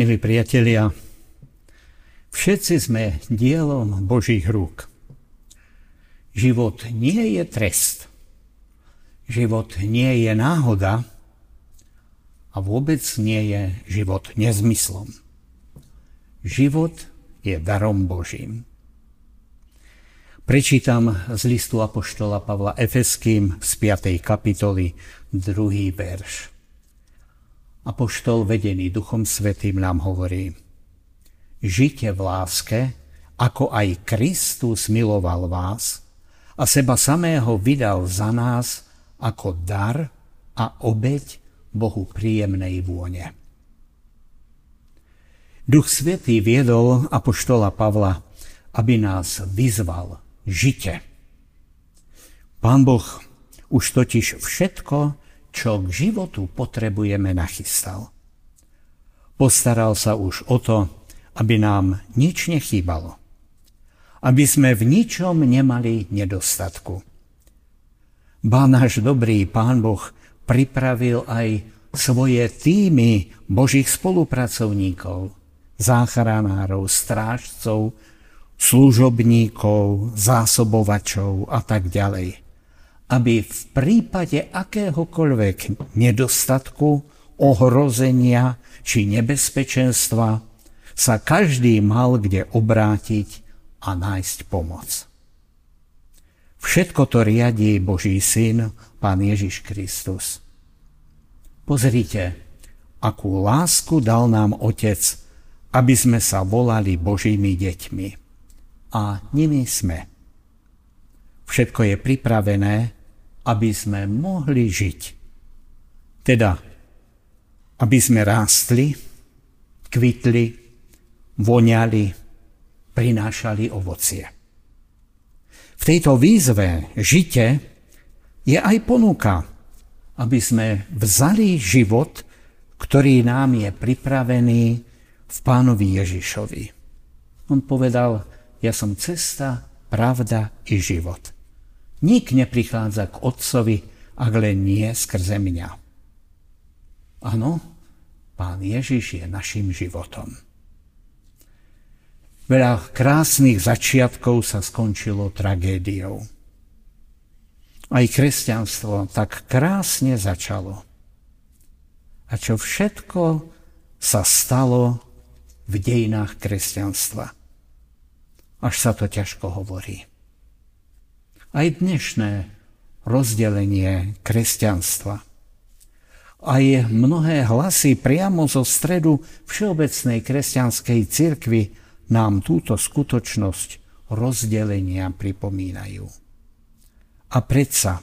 Milí priatelia, všetci sme dielom Božích rúk. Život nie je trest. Život nie je náhoda a vôbec nie je život nezmyslom. Život je darom Božím. Prečítam z listu Apoštola Pavla Efeským z 5. kapitoly, druhý verš. Apoštol vedený Duchom Svetým nám hovorí, žite v láske, ako aj Kristus miloval vás a seba samého vydal za nás ako dar a obeď Bohu príjemnej vône. Duch Svetý viedol Apoštola Pavla, aby nás vyzval žite. Pán Boh už totiž všetko, čo k životu potrebujeme, nachystal. Postaral sa už o to, aby nám nič nechýbalo. Aby sme v ničom nemali nedostatku. Ba náš dobrý Pán Boh pripravil aj svoje týmy Božích spolupracovníkov, záchranárov, strážcov, služobníkov, zásobovačov a tak ďalej aby v prípade akéhokoľvek nedostatku, ohrozenia či nebezpečenstva sa každý mal kde obrátiť a nájsť pomoc. Všetko to riadí Boží syn, Pán Ježiš Kristus. Pozrite, akú lásku dal nám Otec, aby sme sa volali Božími deťmi. A nimi sme. Všetko je pripravené, aby sme mohli žiť. Teda, aby sme rástli, kvitli, voňali, prinášali ovocie. V tejto výzve žite je aj ponuka, aby sme vzali život, ktorý nám je pripravený v pánovi Ježišovi. On povedal, ja som cesta, pravda i život. Nik neprichádza k Otcovi, ak len nie skrze mňa. Áno, Pán Ježiš je našim životom. Veľa krásnych začiatkov sa skončilo tragédiou. Aj kresťanstvo tak krásne začalo. A čo všetko sa stalo v dejinách kresťanstva. Až sa to ťažko hovorí aj dnešné rozdelenie kresťanstva. Aj mnohé hlasy priamo zo stredu Všeobecnej kresťanskej cirkvi nám túto skutočnosť rozdelenia pripomínajú. A predsa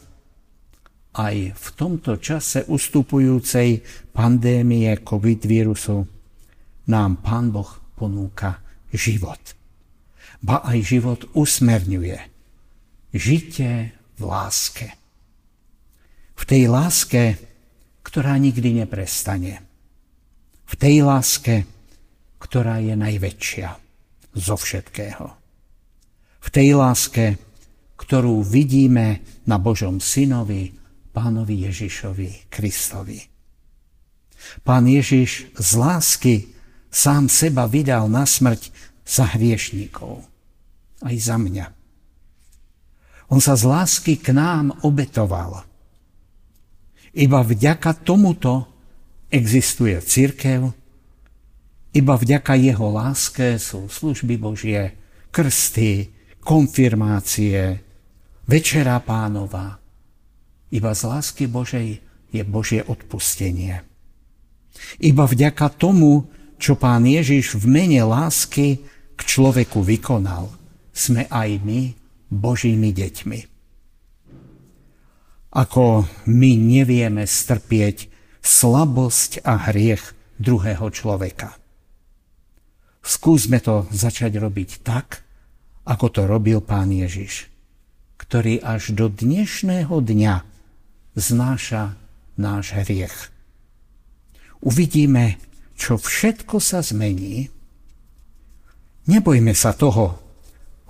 aj v tomto čase ustupujúcej pandémie COVID vírusu nám Pán Boh ponúka život. Ba aj život usmerňuje Žite v láske. V tej láske, ktorá nikdy neprestane. V tej láske, ktorá je najväčšia zo všetkého. V tej láske, ktorú vidíme na Božom synovi, pánovi Ježišovi Kristovi. Pán Ježiš z lásky sám seba vydal na smrť za hriešníkov. Aj za mňa. On sa z lásky k nám obetoval. Iba vďaka tomuto existuje církev, iba vďaka jeho láske sú služby Božie, krsty, konfirmácie, večera pánova. Iba z lásky Božej je Božie odpustenie. Iba vďaka tomu, čo pán Ježiš v mene lásky k človeku vykonal, sme aj my Božími deťmi. Ako my nevieme strpieť slabosť a hriech druhého človeka. Skúsme to začať robiť tak, ako to robil pán Ježiš, ktorý až do dnešného dňa znáša náš hriech. Uvidíme, čo všetko sa zmení. Nebojme sa toho,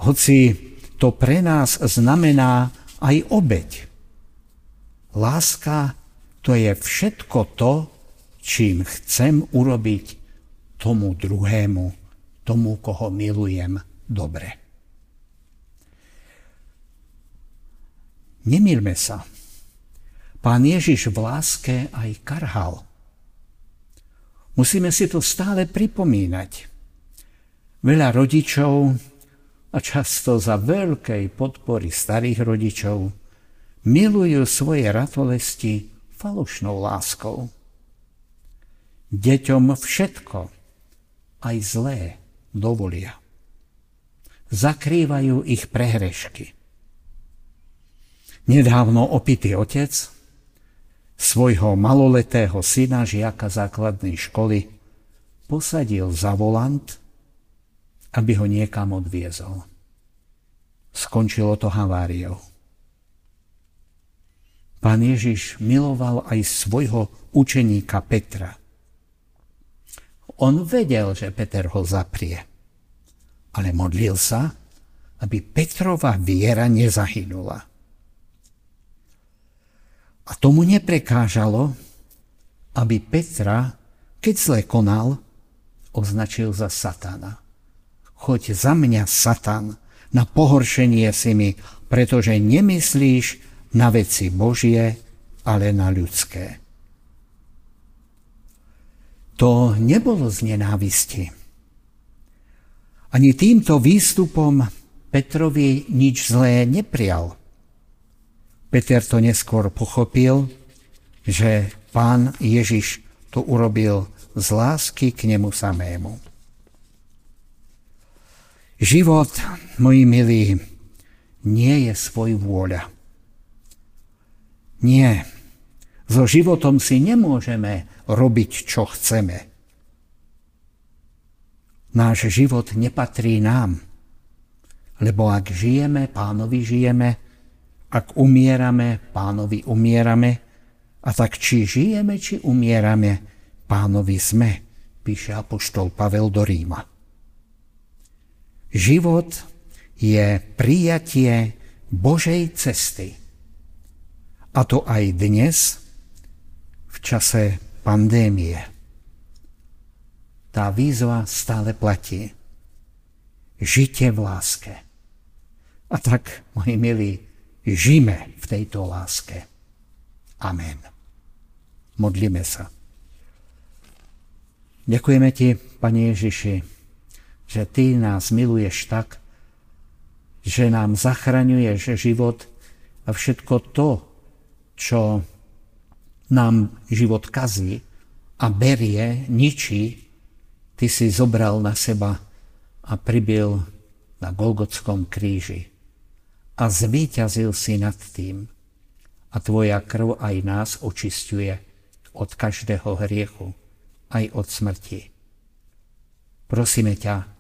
hoci to pre nás znamená aj obeď. Láska to je všetko to, čím chcem urobiť tomu druhému, tomu, koho milujem, dobre. Nemilme sa. Pán Ježiš v láske aj karhal. Musíme si to stále pripomínať. Veľa rodičov, a často za veľkej podpory starých rodičov, milujú svoje ratolesti falošnou láskou. Deťom všetko, aj zlé, dovolia. Zakrývajú ich prehrešky. Nedávno opitý otec svojho maloletého syna, žiaka základnej školy, posadil za volant, aby ho niekam odviezol. Skončilo to haváriou. Pán Ježiš miloval aj svojho učeníka Petra. On vedel, že Peter ho zaprie, ale modlil sa, aby Petrova viera nezahynula. A tomu neprekážalo, aby Petra, keď zle konal, označil za satana. Choď za mňa, satan, na pohoršenie si mi, pretože nemyslíš na veci Božie, ale na ľudské. To nebolo z nenávisti. Ani týmto výstupom Petrovi nič zlé neprial. Peter to neskôr pochopil, že pán Ježiš to urobil z lásky k nemu samému. Život, moji milí, nie je svoj vôľa. Nie. So životom si nemôžeme robiť, čo chceme. Náš život nepatrí nám. Lebo ak žijeme, pánovi žijeme, ak umierame, pánovi umierame, a tak či žijeme, či umierame, pánovi sme, píše apoštol Pavel do Ríma. Život je prijatie Božej cesty. A to aj dnes, v čase pandémie. Tá výzva stále platí. Žite v láske. A tak, moji milí, žime v tejto láske. Amen. Modlíme sa. Ďakujeme Ti, Pane Ježiši, že Ty nás miluješ tak, že nám zachraňuješ život a všetko to, čo nám život kazí a berie, ničí, Ty si zobral na seba a pribil na Golgotskom kríži a zvíťazil si nad tým. A tvoja krv aj nás očistuje od každého hriechu, aj od smrti. Prosíme ťa,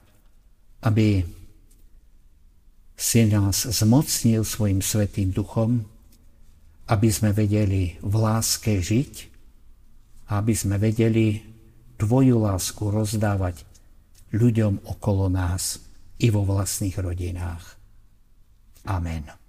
aby si nás zmocnil svojim svetým duchom, aby sme vedeli v láske žiť, aby sme vedeli Tvoju lásku rozdávať ľuďom okolo nás i vo vlastných rodinách. Amen.